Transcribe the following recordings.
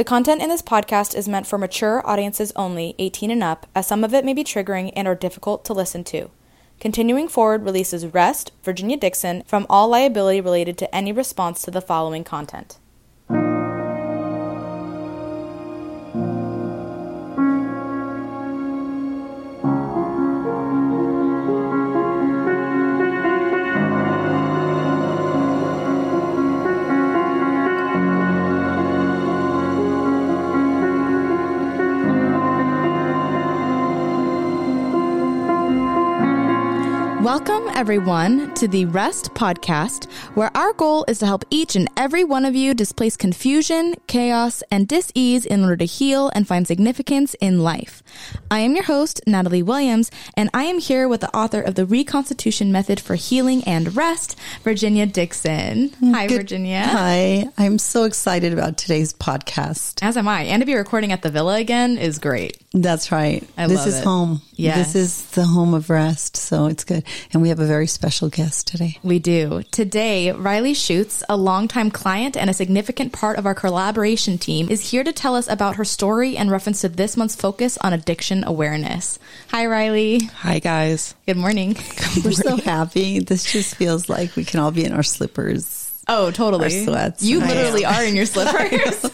The content in this podcast is meant for mature audiences only, 18 and up, as some of it may be triggering and or difficult to listen to. Continuing forward releases Rest, Virginia Dixon, from all liability related to any response to the following content. Everyone, to the Rest Podcast, where our goal is to help each and every one of you displace confusion, chaos, and dis-ease in order to heal and find significance in life. I am your host, Natalie Williams, and I am here with the author of the Reconstitution Method for Healing and Rest, Virginia Dixon. Mm, Hi, Good- Virginia. Hi, I'm so excited about today's podcast. As am I. And to be recording at the villa again is great. That's right. I this is it. home. Yes. This is the home of rest. So it's good. And we have a very special guest today. We do. Today, Riley Schutz, a longtime client and a significant part of our collaboration team, is here to tell us about her story and reference to this month's focus on addiction awareness. Hi, Riley. Hi, guys. Good morning. We're so happy. This just feels like we can all be in our slippers. Oh, totally. Our sweats. You literally are in your slippers.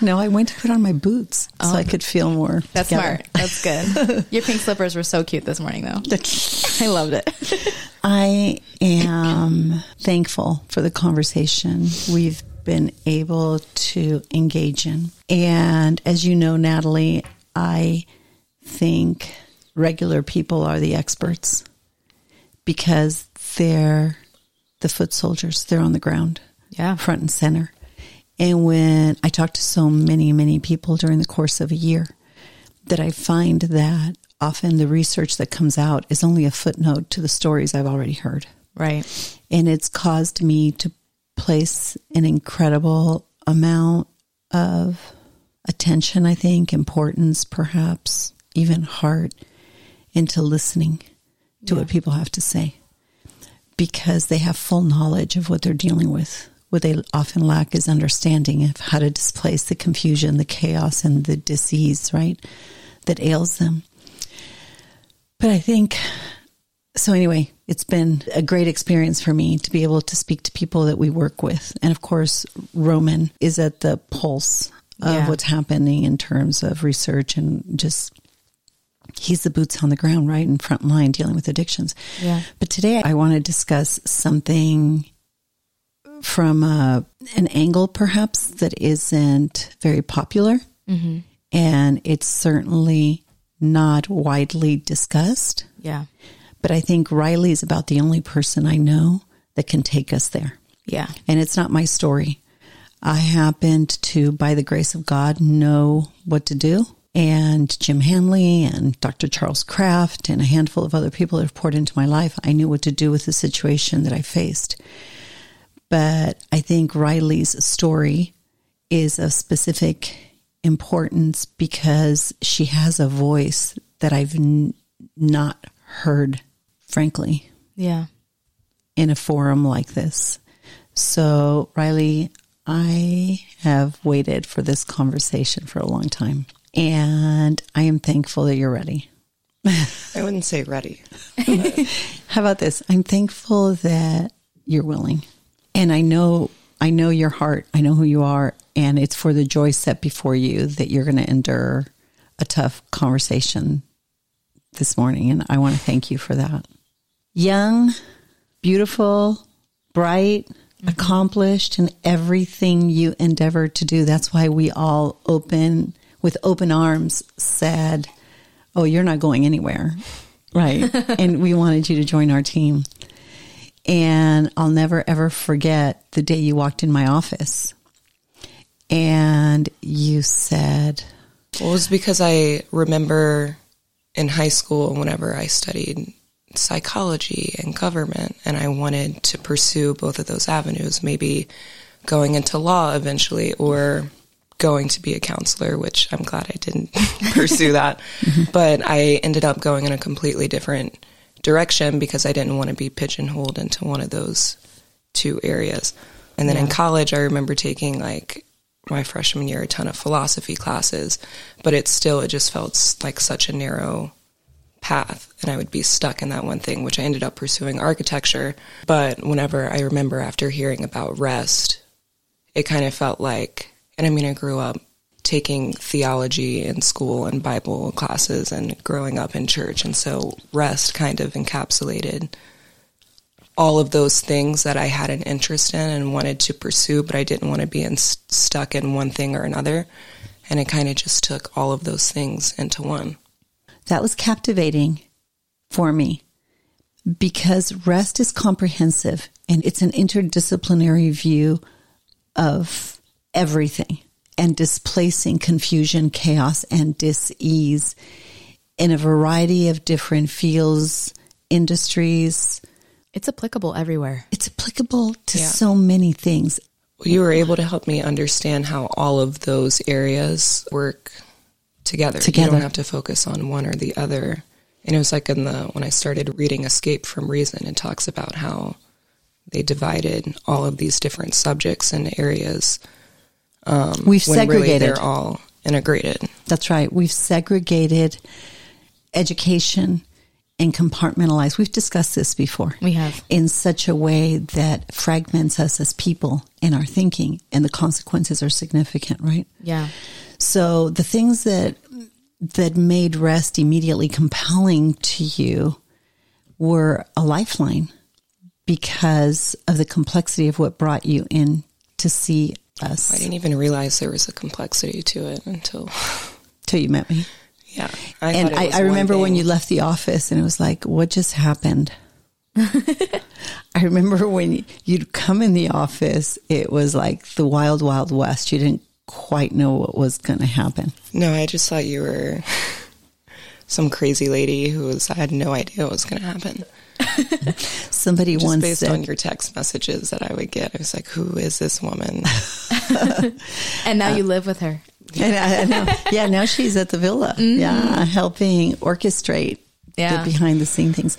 No, I went to put on my boots so oh. I could feel more. Oh. That's together. smart. That's good. Your pink slippers were so cute this morning, though. I loved it. I am thankful for the conversation we've been able to engage in. And as you know, Natalie, I think regular people are the experts because they're the foot soldiers. They're on the ground, Yeah. front and center. And when I talk to so many, many people during the course of a year, that I find that often the research that comes out is only a footnote to the stories I've already heard. Right. And it's caused me to place an incredible amount of attention, I think, importance, perhaps even heart into listening to what people have to say because they have full knowledge of what they're dealing with. What they often lack is understanding of how to displace the confusion, the chaos, and the disease, right, that ails them. But I think so anyway, it's been a great experience for me to be able to speak to people that we work with. And of course, Roman is at the pulse of Yeah. what's happening in terms of research and just he's the boots on the ground, right? In front line dealing with addictions. Yeah. But today I want to discuss something from uh, an angle perhaps that isn't very popular. And it's certainly not widely discussed. Yeah. But I think Riley is about the only person I know that can take us there. Yeah. And it's not my story. I happened to, by the grace of God, know what to do. And Jim Hanley and Dr. Charles Kraft and a handful of other people that have poured into my life, I knew what to do with the situation that I faced. But I think Riley's story is of specific importance because she has a voice that I've n- not heard, frankly, Yeah. in a forum like this. So, Riley, I have waited for this conversation for a long time, and I am thankful that you're ready. I wouldn't say ready. How about this? I'm thankful that you're willing. And I know I know your heart. I know who you are and it's for the joy set before you that you're going to endure a tough conversation this morning and I want to thank you for that. Young, beautiful, bright, Mm-hmm. accomplished in everything you endeavor to do. That's why we all open with open arms said, "Oh, you're not going anywhere." Right. and we wanted you to join our team. And I'll never ever forget the day you walked in my office and you said, Well, it was because I remember in high school, whenever I studied psychology and government, and I wanted to pursue both of those avenues, maybe going into law eventually or going to be a counselor, which I'm glad I didn't pursue that. But I ended up going in a completely different direction because I didn't want to be pigeonholed into one of those two areas. And then in college, I remember taking like my freshman year a ton of philosophy classes, but it still it just felt like such a narrow path and I would be stuck in that one thing which I ended up pursuing architecture but whenever I remember after hearing about rest it kind of felt like and I mean I grew up taking theology in school and Bible classes and growing up in church and so rest kind of encapsulated all of those things that I had an interest in and wanted to pursue, but I didn't want to be in, stuck in one thing or another. And it kind of just took all of those things into one. That was captivating for me because rest is comprehensive and it's an interdisciplinary view of everything and displacing confusion, chaos, and dis-ease in a variety of different fields, industries, it's applicable everywhere. It's applicable to yeah. so many things. You were able to help me understand how all of those areas work together. together. You don't have to focus on one or the other. And it was like in the when I started reading Escape from Reason, it talks about how they divided all of these different subjects and areas. Um, We've segregated. Really they're all integrated. That's right. We've segregated education and compartmentalized. We've discussed this before. We have. In such a way that fragments us as people in our thinking, and the consequences are significant, right? Yeah. So the things that that made rest immediately compelling to you were a lifeline because of the complexity of what brought you in to see us. I didn't even realize there was a complexity to it until until you met me. Yeah. I and I, I remember when you left the office and it was like, what just happened? I remember when you'd come in the office, it was like the wild, wild west. You didn't quite know what was going to happen. No, I just thought you were some crazy lady who was, I had no idea what was going to happen. Somebody just once based said, on your text messages that I would get, I was like, "Who is this woman?" and now uh, you live with her. I, I know. Yeah, now she's at the villa. Mm-hmm. Yeah, helping orchestrate yeah. the behind the scene things.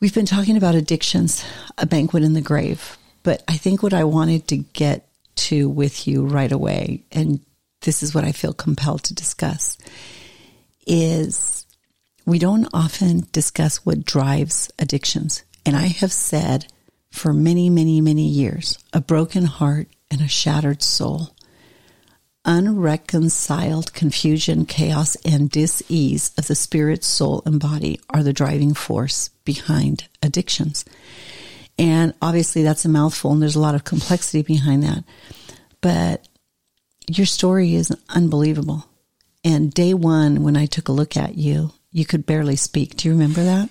We've been talking about addictions, a banquet in the grave, but I think what I wanted to get to with you right away, and this is what I feel compelled to discuss, is we don't often discuss what drives addictions. And I have said for many, many, many years, a broken heart and a shattered soul unreconciled confusion, chaos, and dis-ease of the spirit, soul, and body are the driving force behind addictions. And obviously that's a mouthful and there's a lot of complexity behind that. But your story is unbelievable. And day one, when I took a look at you, you could barely speak. Do you remember that?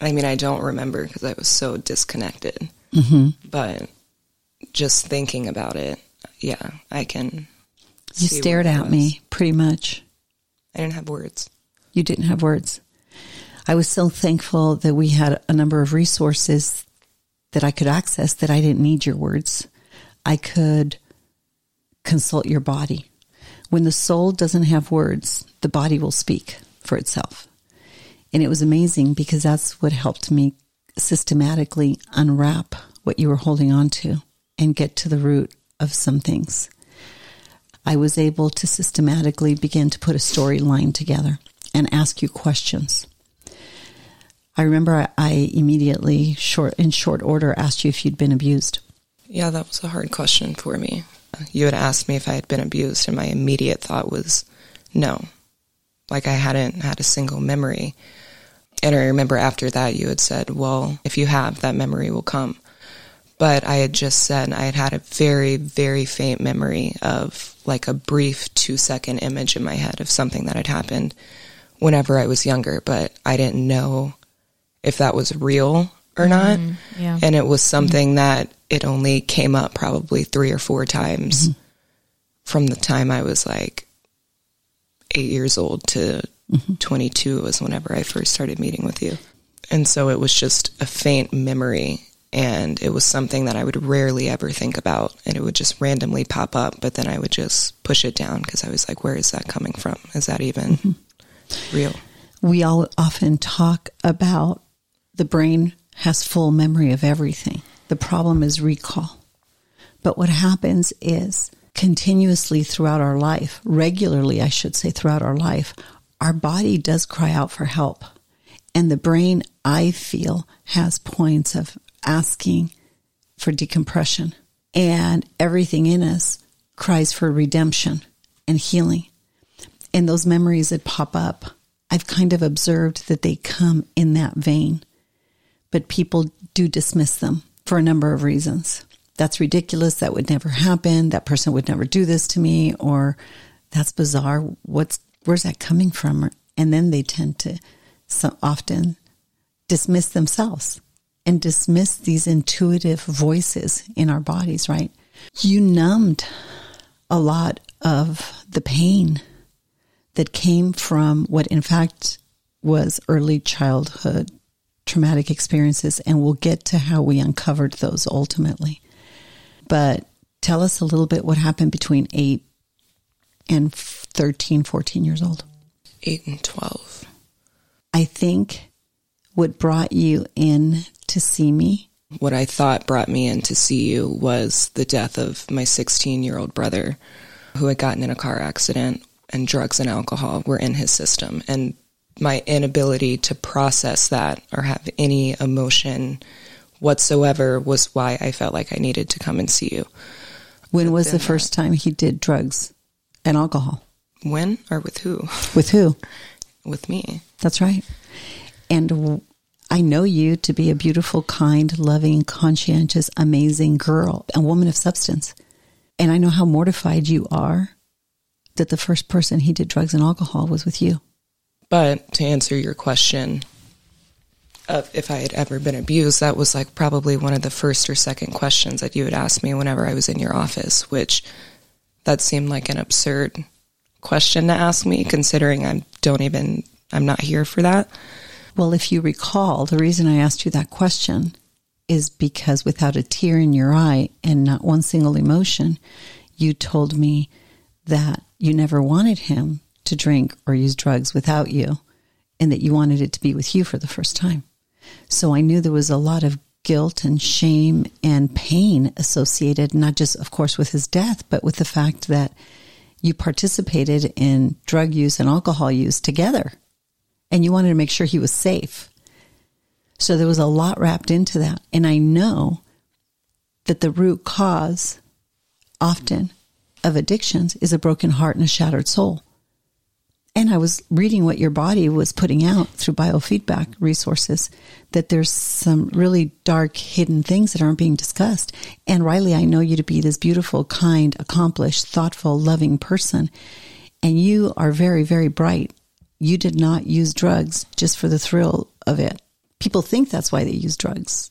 I mean, I don't remember because I was so disconnected. Mm-hmm. But just thinking about it, yeah, I can you stared at me pretty much. I didn't have words. You didn't have words. I was so thankful that we had a number of resources that I could access that I didn't need your words. I could consult your body. When the soul doesn't have words, the body will speak for itself. And it was amazing because that's what helped me systematically unwrap what you were holding on to and get to the root of some things. I was able to systematically begin to put a storyline together and ask you questions. I remember I immediately, short in short order, asked you if you'd been abused. Yeah, that was a hard question for me. You had asked me if I had been abused, and my immediate thought was no. Like I hadn't had a single memory. And I remember after that, you had said, Well, if you have, that memory will come. But I had just said I had had a very, very faint memory of like a brief two second image in my head of something that had happened whenever I was younger, but I didn't know if that was real or not. Mm-hmm. Yeah. And it was something mm-hmm. that it only came up probably three or four times mm-hmm. from the time I was like eight years old to mm-hmm. 22 was whenever I first started meeting with you. And so it was just a faint memory and it was something that I would rarely ever think about and it would just randomly pop up but then I would just push it down because I was like where is that coming from is that even mm-hmm. real we all often talk about the brain has full memory of everything the problem is recall but what happens is continuously throughout our life, regularly, I should say, throughout our life, our body does cry out for help. And the brain, I feel, has points of asking for decompression. And everything in us cries for redemption and healing. And those memories that pop up, I've kind of observed that they come in that vein. But people do dismiss them for a number of reasons. That's ridiculous. That would never happen. That person would never do this to me. Or that's bizarre. What's, where's that coming from? And then they tend to so often dismiss themselves and dismiss these intuitive voices in our bodies, right? You numbed a lot of the pain that came from what, in fact, was early childhood traumatic experiences. And we'll get to how we uncovered those ultimately. But tell us a little bit what happened between 8 and 13, 14 years old. 8 and 12. I think what brought you in to see me what I thought brought me in to see you was the death of my 16 year old brother who had gotten in a car accident and drugs and alcohol were in his system. And my inability to process that or have any emotion whatsoever was why I felt like I needed to come and see you. When was the uh, first time he did drugs and alcohol? When or with who? With who? with me. That's right. And I know you to be a beautiful, kind, loving, conscientious, amazing girl, a woman of substance. And I know how mortified you are that the first person he did drugs and alcohol was with you. But to answer your question of if I had ever been abused, that was like probably one of the first or second questions that you would ask me whenever I was in your office, which that seemed like an absurd question to ask me considering I don't even I'm not here for that. Well, if you recall, the reason I asked you that question is because without a tear in your eye and not one single emotion, you told me that you never wanted him to drink or use drugs without you and that you wanted it to be with you for the first time. So I knew there was a lot of guilt and shame and pain associated, not just, of course, with his death, but with the fact that you participated in drug use and alcohol use together and you wanted to make sure he was safe. So there was a lot wrapped into that. And I know that the root cause often of addictions is a broken heart and a shattered soul. And I was reading what your body was putting out through biofeedback resources that there's some really dark hidden things that aren't being discussed. And Riley, I know you to be this beautiful, kind, accomplished, thoughtful, loving person. And you are very, very bright you did not use drugs just for the thrill of it. People think that's why they use drugs,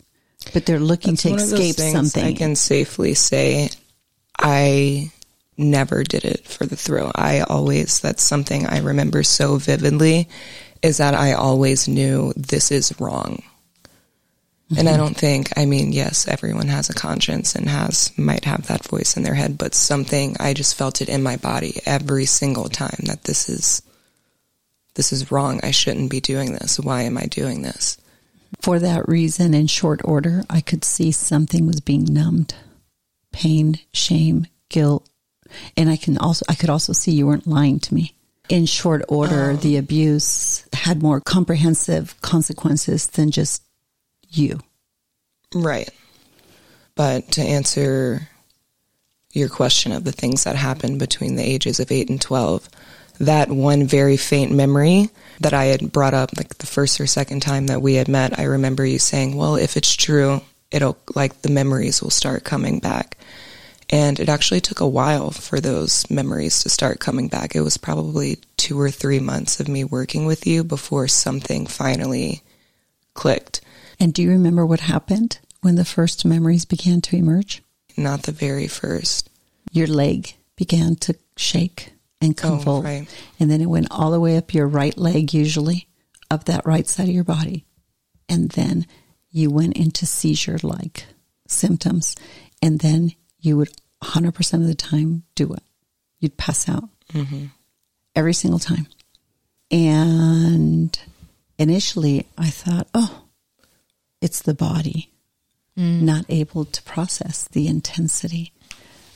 but they're looking that's to escape something. I can safely say I never did it for the thrill. I always, that's something I remember so vividly is that I always knew this is wrong. Mm-hmm. And I mm-hmm. don't think, I mean, yes, everyone has a conscience and has, might have that voice in their head, but something, I just felt it in my body every single time that this is, this is wrong. I shouldn't be doing this. Why am I doing this? For that reason, in short order, I could see something was being numbed pain, shame, guilt. And I can also, I could also see you weren't lying to me. In short order, um, the abuse had more comprehensive consequences than just you. Right. But to answer your question of the things that happened between the ages of 8 and 12, that one very faint memory that I had brought up like the first or second time that we had met, I remember you saying, well, if it's true, it'll like the memories will start coming back. And it actually took a while for those memories to start coming back. It was probably two or three months of me working with you before something finally clicked. And do you remember what happened when the first memories began to emerge? Not the very first. Your leg began to shake and oh, convulse. Oh, right. And then it went all the way up your right leg, usually, up that right side of your body. And then you went into seizure like symptoms. And then you would 100% of the time do it. You'd pass out mm-hmm. every single time. And initially I thought, oh, it's the body mm. not able to process the intensity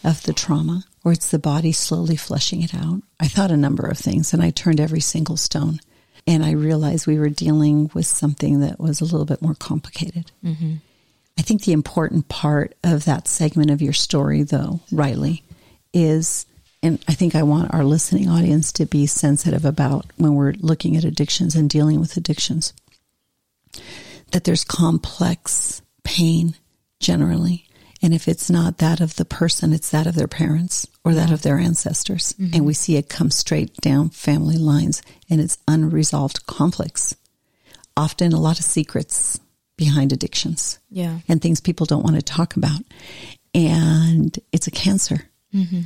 of the trauma or it's the body slowly flushing it out. I thought a number of things and I turned every single stone. And I realized we were dealing with something that was a little bit more complicated. Mm-hmm. I think the important part of that segment of your story, though, Riley, is, and I think I want our listening audience to be sensitive about when we're looking at addictions and dealing with addictions, that there's complex pain generally and if it's not that of the person, it's that of their parents or that of their ancestors. Mm-hmm. And we see it come straight down family lines and it's unresolved conflicts. Often a lot of secrets behind addictions. Yeah. And things people don't want to talk about. And it's a cancer. Mm-hmm.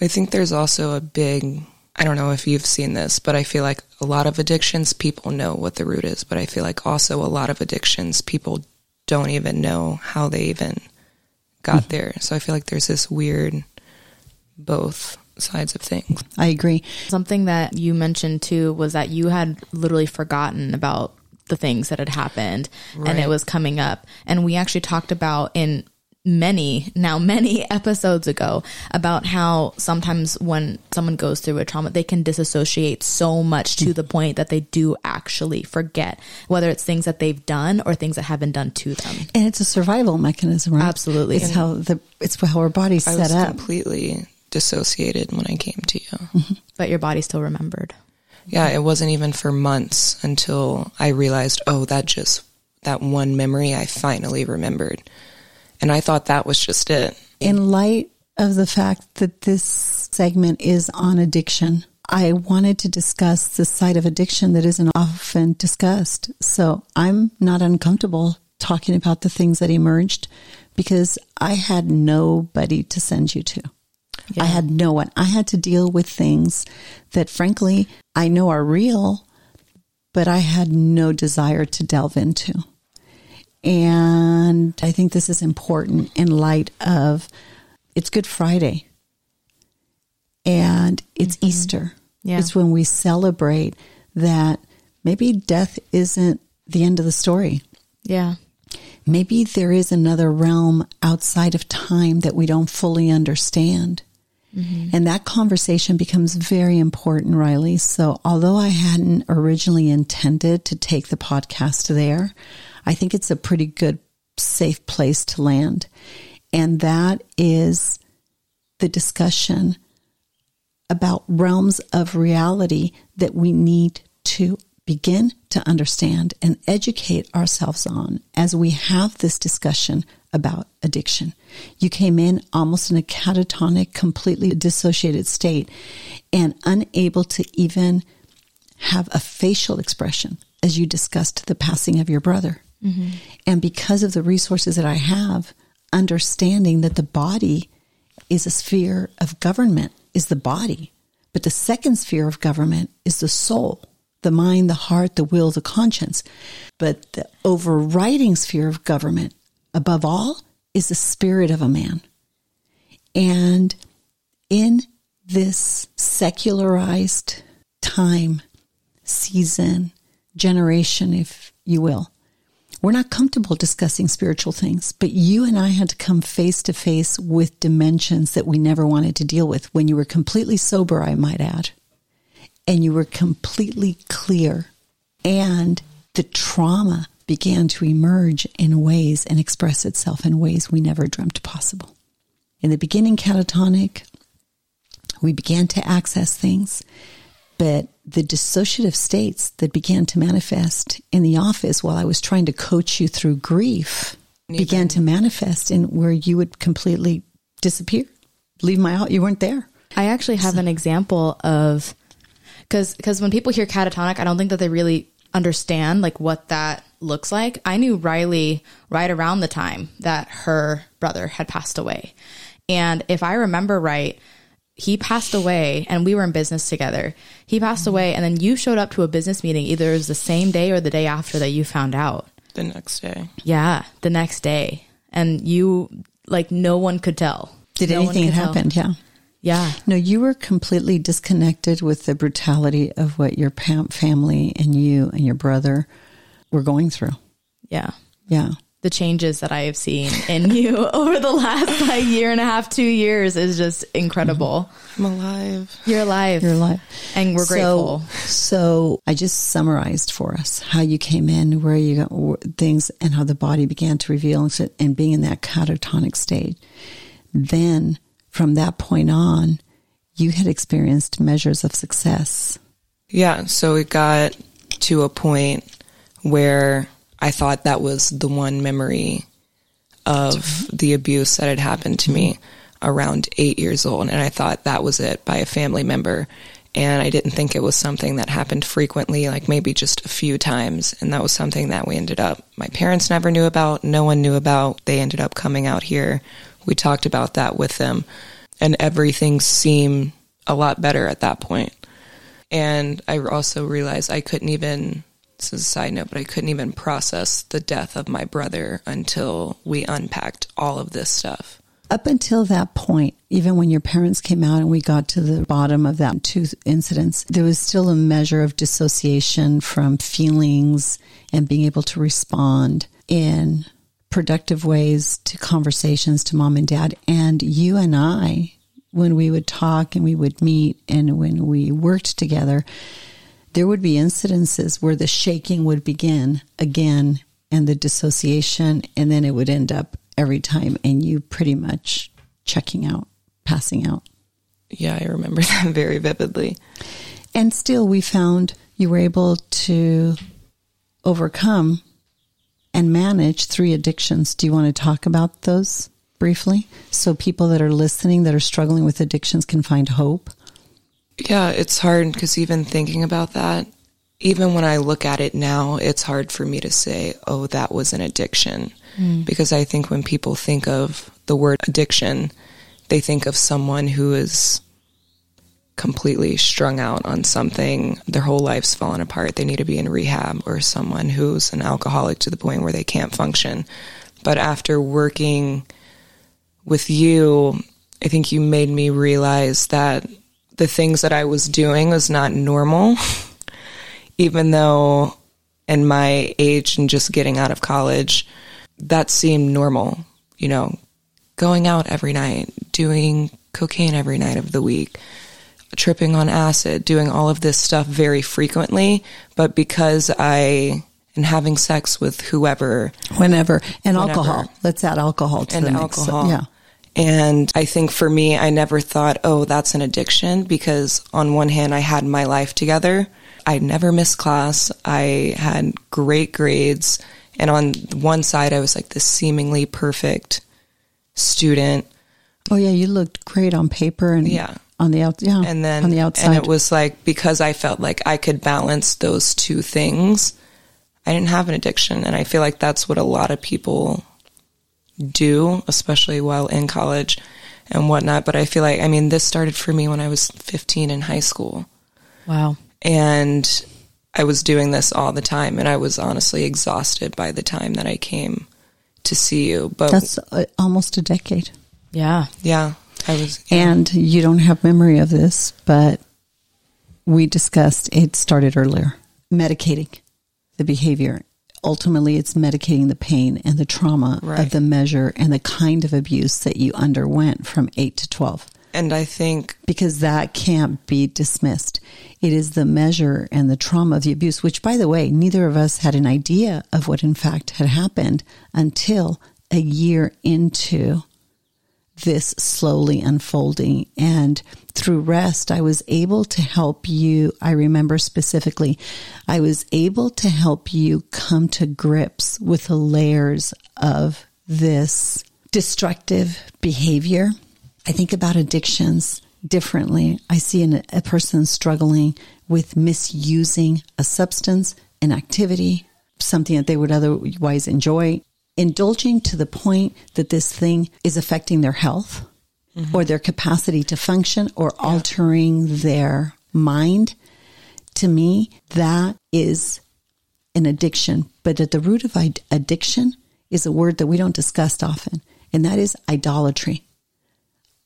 I think there's also a big, I don't know if you've seen this, but I feel like a lot of addictions, people know what the root is. But I feel like also a lot of addictions, people don't even know how they even got mm-hmm. there. So I feel like there's this weird both sides of things. I agree. Something that you mentioned too was that you had literally forgotten about the things that had happened right. and it was coming up. And we actually talked about in many, now many episodes ago about how sometimes when someone goes through a trauma, they can disassociate so much to the point that they do actually forget whether it's things that they've done or things that have been done to them. And it's a survival mechanism, right? Absolutely. It's and how the, it's how our body's I set up. completely dissociated when I came to you. Mm-hmm. But your body still remembered. Yeah, it wasn't even for months until I realized, oh, that just, that one memory I finally remembered and I thought that was just it. In light of the fact that this segment is on addiction, I wanted to discuss the side of addiction that isn't often discussed. So I'm not uncomfortable talking about the things that emerged because I had nobody to send you to. Yeah. I had no one. I had to deal with things that, frankly, I know are real, but I had no desire to delve into. And I think this is important in light of it's Good Friday and it's mm-hmm. Easter. Yeah. It's when we celebrate that maybe death isn't the end of the story. Yeah. Maybe there is another realm outside of time that we don't fully understand. Mm-hmm. And that conversation becomes very important, Riley. So, although I hadn't originally intended to take the podcast there, I think it's a pretty good, safe place to land. And that is the discussion about realms of reality that we need to begin to understand and educate ourselves on as we have this discussion about addiction. You came in almost in a catatonic, completely dissociated state and unable to even have a facial expression as you discussed the passing of your brother. Mm-hmm. And because of the resources that I have, understanding that the body is a sphere of government, is the body. But the second sphere of government is the soul, the mind, the heart, the will, the conscience. But the overriding sphere of government, above all, is the spirit of a man. And in this secularized time, season, generation, if you will, we're not comfortable discussing spiritual things, but you and I had to come face to face with dimensions that we never wanted to deal with when you were completely sober, I might add, and you were completely clear. And the trauma began to emerge in ways and express itself in ways we never dreamt possible. In the beginning, catatonic, we began to access things, but the dissociative states that began to manifest in the office while I was trying to coach you through grief began to manifest in where you would completely disappear, leave my out. You weren't there. I actually have so. an example of because because when people hear catatonic, I don't think that they really understand like what that looks like. I knew Riley right around the time that her brother had passed away, and if I remember right, he passed away and we were in business together. He passed mm-hmm. away and then you showed up to a business meeting either it was the same day or the day after that you found out. The next day. Yeah, the next day. And you like no one could tell. Did no anything happen? Yeah. Yeah. No, you were completely disconnected with the brutality of what your family and you and your brother were going through. Yeah. Yeah. the changes that I have seen in you over the last like year and a half, two years is just incredible. I'm alive. You're alive. You're alive. And we're so, grateful. So I just summarized for us how you came in, where you got things, and how the body began to reveal and, and being in that catatonic state. Then from that point on, you had experienced measures of success. Yeah, so it got to a point where I thought that was the one memory of the abuse that had happened to me around eight years old. And I thought that was it by a family member. And I didn't think it was something that happened frequently, like maybe just a few times. And that was something that we ended up, my parents never knew about, no one knew about. They ended up coming out here. We talked about that with them. And everything seemed a lot better at that point. And I also realized I couldn't even, this is a side note, but I couldn't even process the death of my brother until we unpacked all of this stuff. Up until that point, even when your parents came out and we got to the bottom of that two incidents, there was still a measure of dissociation from feelings and being able to respond in productive ways to conversations to mom and dad. And you and I, when we would talk and we would meet and when we worked together, there would be incidences where the shaking would begin again and the dissociation, and then it would end up every time, and you pretty much checking out, passing out. Yeah, I remember that very vividly. And still, we found you were able to overcome and manage three addictions. Do you want to talk about those briefly so people that are listening that are struggling with addictions can find hope? Yeah, it's hard because even thinking about that, even when I look at it now, it's hard for me to say, oh, that was an addiction. Hmm. Because I think when people think of the word addiction, they think of someone who is completely strung out on something, their whole life's fallen apart, they need to be in rehab, or someone who's an alcoholic to the point where they can't function. But after working with you, I think you made me realize that the things that I was doing was not normal, even though in my age and just getting out of college, that seemed normal, you know, going out every night, doing cocaine every night of the week, tripping on acid, doing all of this stuff very frequently. But because I and having sex with whoever Whenever. And Whenever. alcohol. Let's add alcohol to and the mix. Alcohol. yeah. And I think for me, I never thought, oh, that's an addiction because on one hand, I had my life together. I never missed class. I had great grades. And on one side, I was like this seemingly perfect student. Oh, yeah. You looked great on paper and Yeah. on the out. Yeah. And then, on the outside. and it was like, because I felt like I could balance those two things, I didn't have an addiction. And I feel like that's what a lot of people do, especially while in college and whatnot. But I feel like, I mean, this started for me when I was 15 in high school. Wow. And I was doing this all the time. And I was honestly exhausted by the time that I came to see you. But That's uh, almost a decade. Yeah. yeah, I was. And you don't have memory of this, but we discussed it started earlier. Medicating the behavior. Ultimately, it's medicating the pain and the trauma of the measure and the kind of abuse that you underwent from 8 to 12 And I think because that can't be dismissed. It is the measure and the trauma of the abuse, which, by the way, neither of us had an idea of what in fact had happened until a year into this slowly unfolding. And through rest, I was able to help you. I remember specifically, I was able to help you come to grips with the layers of this destructive behavior. I think about addictions differently. I see an, a person struggling with misusing a substance, an activity, something that they would otherwise enjoy, indulging to the point that this thing is affecting their health mm-hmm. or their capacity to function or altering their mind. To me, that is an addiction. But at the root of addiction is a word that we don't discuss often, and that is idolatry.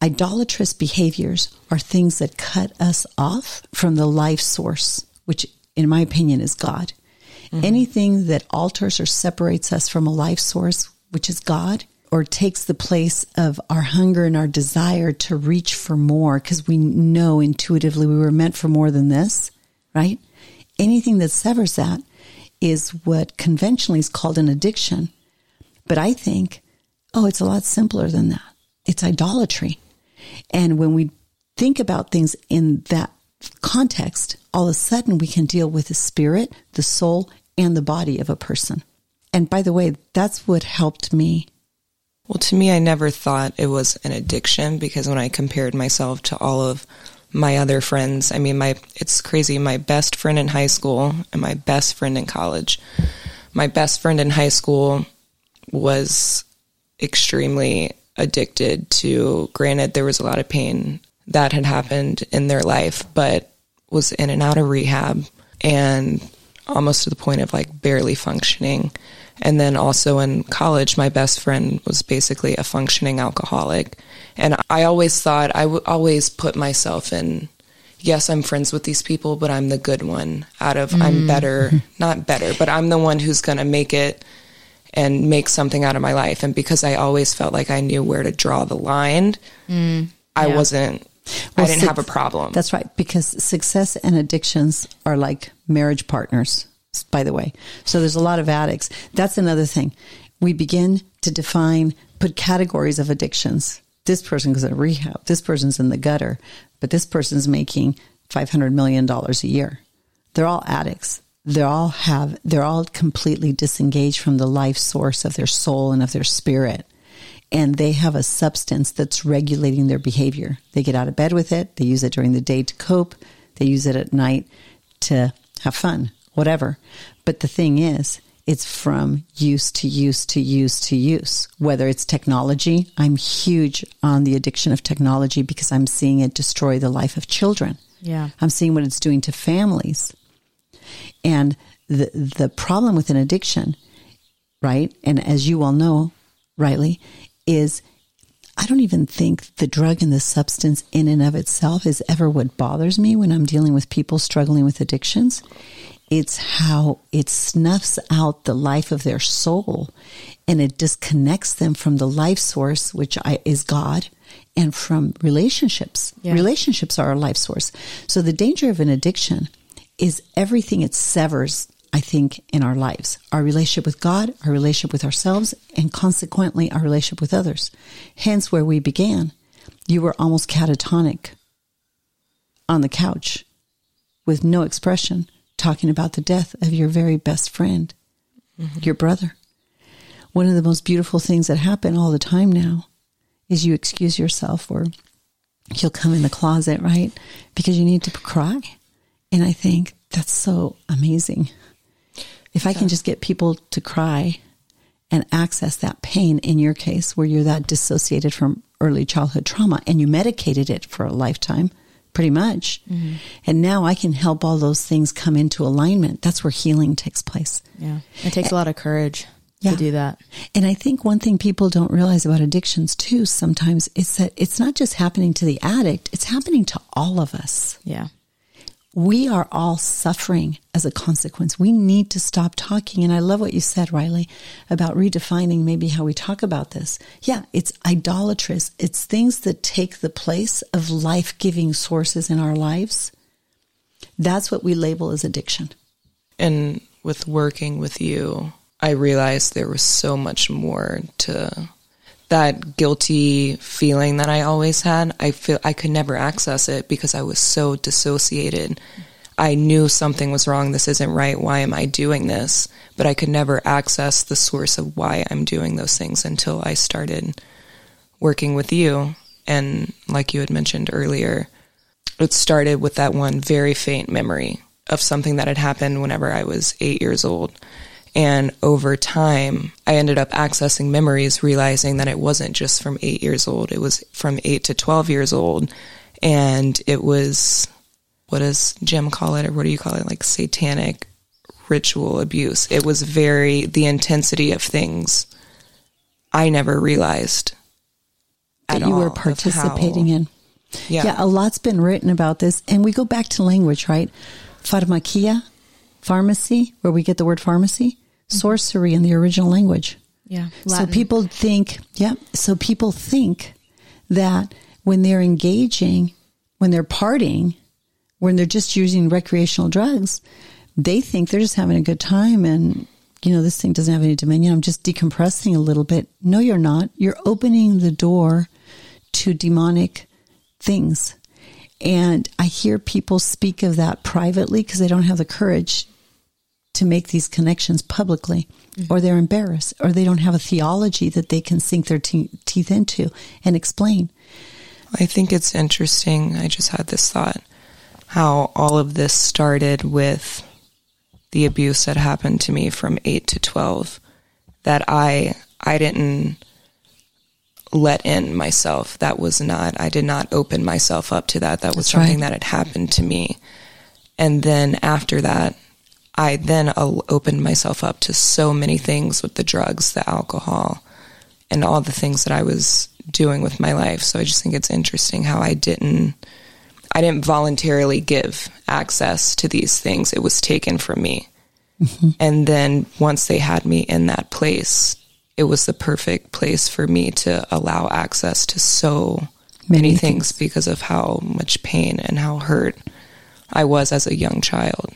Idolatrous behaviors are things that cut us off from the life source, which, in my opinion, is God. Mm-hmm. Anything that alters or separates us from a life source, which is God, or takes the place of our hunger and our desire to reach for more because we know intuitively we were meant for more than this, right? Anything that severs that is what conventionally is called an addiction. But I think, oh, it's a lot simpler than that. It's idolatry. And when we think about things in that context, all of a sudden we can deal with the spirit, the soul, and the body of a person. And by the way, that's what helped me. Well, to me, I never thought it was an addiction because when I compared myself to all of my other friends, I mean, my it's crazy. My best friend in high school and my best friend in college. My best friend in high school was extremely addicted to. Granted, there was a lot of pain that had happened in their life, but was in and out of rehab and almost to the point of like barely functioning. And then also in college, my best friend was basically a functioning alcoholic. And I always thought I would always put myself in, yes, I'm friends with these people, but I'm the good one out of, mm. I'm better, not better, but I'm the one who's going to make it and make something out of my life. And because I always felt like I knew where to draw the line, mm. I wasn't well, I didn't su- have a problem. That's right, because success and addictions are like marriage partners, by the way. So there's a lot of addicts. That's another thing. We begin to define, put categories of addictions. This person goes to rehab. This person's in the gutter, but this person's making $500 million a year. They're all addicts. They all have, they're all completely disengaged from the life source of their soul and of their spirit and they have a substance that's regulating their behavior. They get out of bed with it, they use it during the day to cope, they use it at night to have fun, whatever. But the thing is, it's from use to use to use to use. Whether it's technology, I'm huge on the addiction of technology because I'm seeing it destroy the life of children. Yeah. I'm seeing what it's doing to families. And the the problem with an addiction, right? And as you all know, Riley, is I don't even think the drug and the substance in and of itself is ever what bothers me when I'm dealing with people struggling with addictions. It's how it snuffs out the life of their soul and it disconnects them from the life source, which I, is God, and from relationships. Yeah. Relationships are our life source. So the danger of an addiction is everything it severs I think, in our lives our relationship with God, our relationship with ourselves, and consequently our relationship with others. Hence, where we began, you were almost catatonic on the couch with no expression, talking about the death of your very best friend, mm-hmm. your brother. One of the most beautiful things that happen all the time now is you excuse yourself or you'll come in the closet, right? Because you need to cry. And I think that's so amazing. If I can just get people to cry and access that pain in your case where you're that dissociated from early childhood trauma and you medicated it for a lifetime, pretty much. Mm-hmm. And now I can help all those things come into alignment. That's where healing takes place. Yeah. It takes a lot of courage yeah. to do that. And I think one thing people don't realize about addictions too sometimes is that it's not just happening to the addict, it's happening to all of us. Yeah we are all suffering as a consequence. We need to stop talking. And I love what you said, Riley, about redefining maybe how we talk about this. Yeah, it's idolatrous. It's things that take the place of life giving sources in our lives. That's what we label as addiction. And with working with you, I realized there was so much more to that guilty feeling that I always had, I feel I could never access it because I was so dissociated. I knew something was wrong. This isn't right. Why am I doing this? But I could never access the source of why I'm doing those things until I started working with you. And like you had mentioned earlier, it started with that one very faint memory of something that had happened whenever I was eight years old. And over time, I ended up accessing memories, realizing that it wasn't just from eight years old. It was from eight to 12 years old. And it was, what does Jim call it? Or what do you call it? Like satanic ritual abuse. It was very, the intensity of things I never realized that you were participating in. Yeah. yeah, a lot's been written about this. And we go back to language, right? Pharmakia, Pharmacy, where we get the word pharmacy, Mm-hmm. sorcery in the original language. Yeah. So people think, yeah. So people think that when they're engaging, when they're partying, when they're just using recreational drugs, they think they're just having a good time and you know this thing doesn't have any dominion. I'm just decompressing a little bit. No, you're not. You're opening the door to demonic things. And I hear people speak of that privately because they don't have the courage to make these connections publicly, or they're embarrassed, or they don't have a theology that they can sink their te- teeth into and explain. I think it's interesting. I just had this thought how all of this started with the abuse that happened to me from 8 to 12 that I I didn't let in myself. That was not I did not open myself up to that. That was That's something right. that had happened to me. And then after that, I then opened myself up to so many things with the drugs, the alcohol, and all the things that I was doing with my life. So I just think it's interesting how I didn't I didn't voluntarily give access to these things. It was taken from me. Mm-hmm. And then once they had me in that place, it was the perfect place for me to allow access to so many, Many things because of how much pain and how hurt I was as a young child.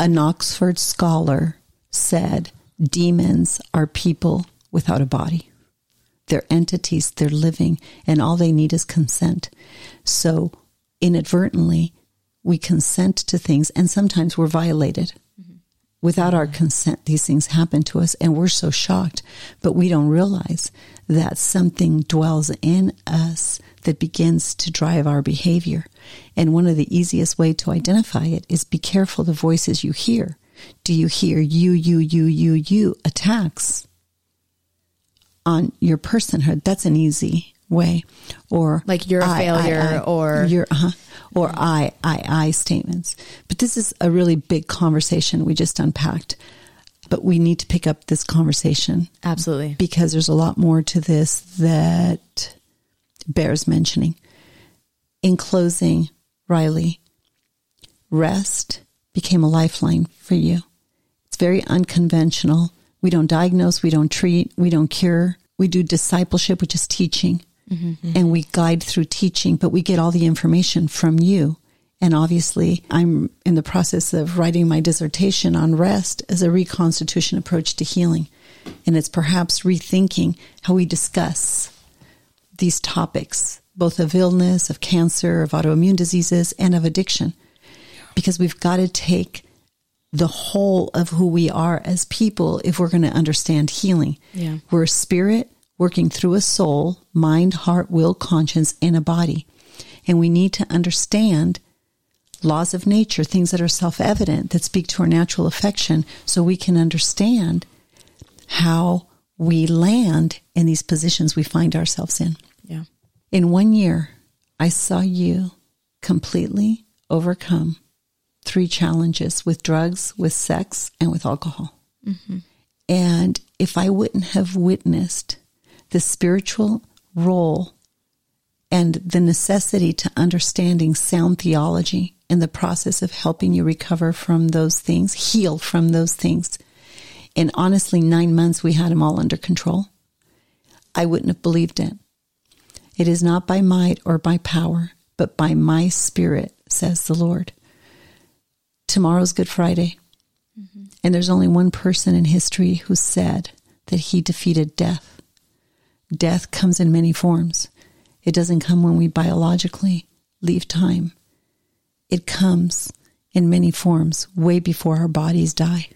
An Oxford scholar said demons are people without a body. They're entities, they're living, and all they need is consent. So inadvertently, we consent to things, and sometimes we're violated. Mm-hmm. Without our consent, these things happen to us, and we're so shocked, but we don't realize that something dwells in us that begins to drive our behavior. And one of the easiest way to identify it is be careful the voices you hear. Do you hear you, you, you, you, you attacks on your personhood? That's an easy way. Or Like you're a I, I, failure I, or- you're, uh or I, I, I statements. But this is a really big conversation we just unpacked. But we need to pick up this conversation Absolutely. because there's a lot more to this that bears mentioning. In closing, Riley, rest became a lifeline for you. It's very unconventional. We don't diagnose, we don't treat, we don't cure. We do discipleship, which is teaching, mm-hmm. and we guide through teaching, but we get all the information from you. And obviously, I'm in the process of writing my dissertation on rest as a reconstitution approach to healing. And it's perhaps rethinking how we discuss these topics, both of illness, of cancer, of autoimmune diseases, and of addiction. Because we've got to take the whole of who we are as people if we're going to understand healing. Yeah. We're a spirit working through a soul, mind, heart, will, conscience, and a body. And we need to understand laws of nature, things that are self evident that speak to our natural affection, so we can understand how we land in these positions we find ourselves in. In one year, I saw you completely overcome three challenges with drugs, with sex, and with alcohol. Mm-hmm. And if I wouldn't have witnessed the spiritual role and the necessity to understanding sound theology in the process of helping you recover from those things, heal from those things. In honestly, nine months, we had them all under control. I wouldn't have believed it. It is not by might or by power, but by my spirit, says the Lord. Tomorrow's Good Friday. Mm-hmm. And there's only one person in history who said that he defeated death. Death comes in many forms. It doesn't come when we biologically leave time. It comes in many forms way before our bodies die.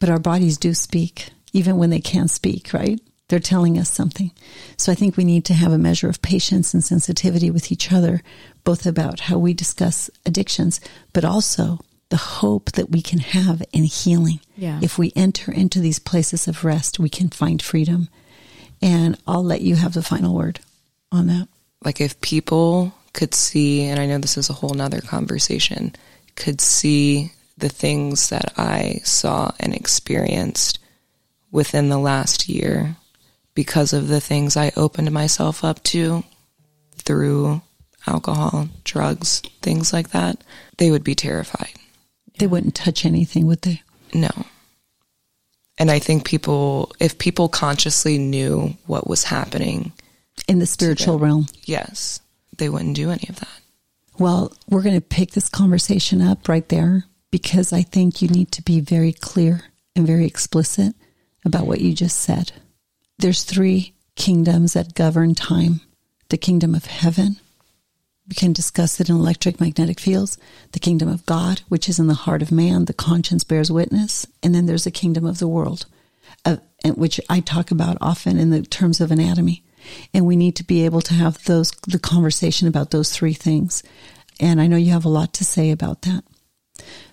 But our bodies do speak, even when they can't speak, right? They're telling us something. So I think we need to have a measure of patience and sensitivity with each other, both about how we discuss addictions, but also the hope that we can have in healing. Yeah. If we enter into these places of rest, we can find freedom. And I'll let you have the final word on that. like if people could see and i know this is a whole nother conversation could see the things that i saw and experienced within the last year because of the things i opened myself up to through alcohol drugs things like that they would be terrified They wouldn't touch anything, would they? No. And I think people, if people consciously knew what was happening, In the spiritual realm. yes, they wouldn't do any of that. Well, we're going to pick this conversation up right there because I think you need to be very clear and very explicit about what you just said. There's three kingdoms that govern time the kingdom of heaven. We can discuss it in electric magnetic fields. The kingdom of God, which is in the heart of man, the conscience bears witness. And then there's the kingdom of the world, uh, and which I talk about often in the terms of anatomy. And we need to be able to have those, the conversation about those three things. And I know you have a lot to say about that.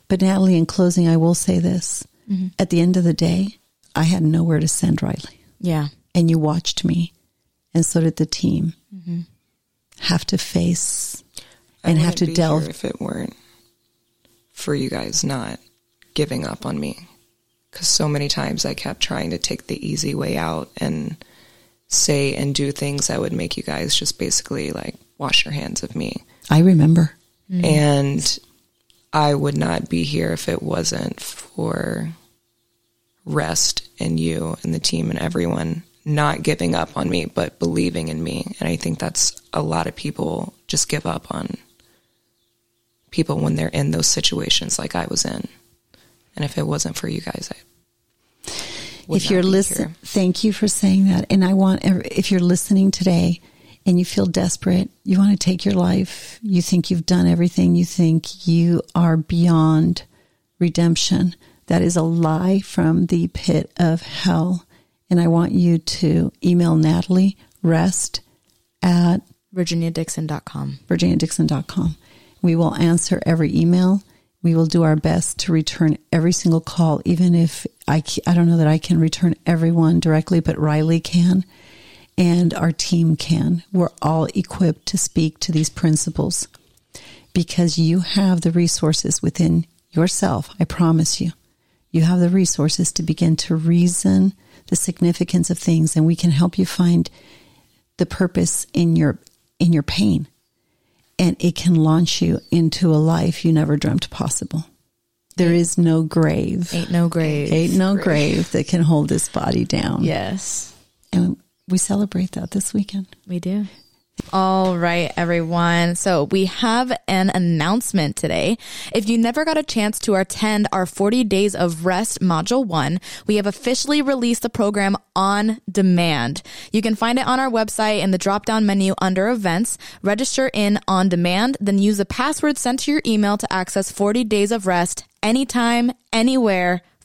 But Natalie, in closing, I will say this. At the end of the day, I had nowhere to send Riley. Yeah. And you watched me, and so did the team, mm-hmm. have to face I and have to be delve. here if it weren't for you guys not giving up on me. Because so many times I kept trying to take the easy way out and say and do things that would make you guys just basically like wash your hands of me. I remember. Mm-hmm. And I would not be here if it wasn't for rest and you and the team and everyone not giving up on me, but believing in me. And I think that's a lot of people just give up on people when they're in those situations like I was in. And if it wasn't for you guys, I if you're listening, thank you for saying that. And I want, if you're listening today and you feel desperate, you want to take your life, you think you've done everything, you think you are beyond redemption. That is a lie from the pit of hell. And I want you to email Natalie rest at VirginiaDixon.com. virginiadixon.com. We will answer every email. We will do our best to return every single call, even if I, I don't know that I can return everyone directly, but Riley can and our team can. We're all equipped to speak to these principles because you have the resources within yourself. I promise you. You have the resources to begin to reason the significance of things and we can help you find the purpose in your in your pain. And it can launch you into a life you never dreamt possible. There is no grave. Ain't no grave. ain't no grave that can hold this body down. Yes, and we celebrate that this weekend. We do. All right, everyone. So we have an announcement today. If you never got a chance to attend our 40 days of rest module one, we have officially released the program on demand. You can find it on our website in the drop down menu under events, register in on demand, then use the password sent to your email to access 40 days of rest anytime, anywhere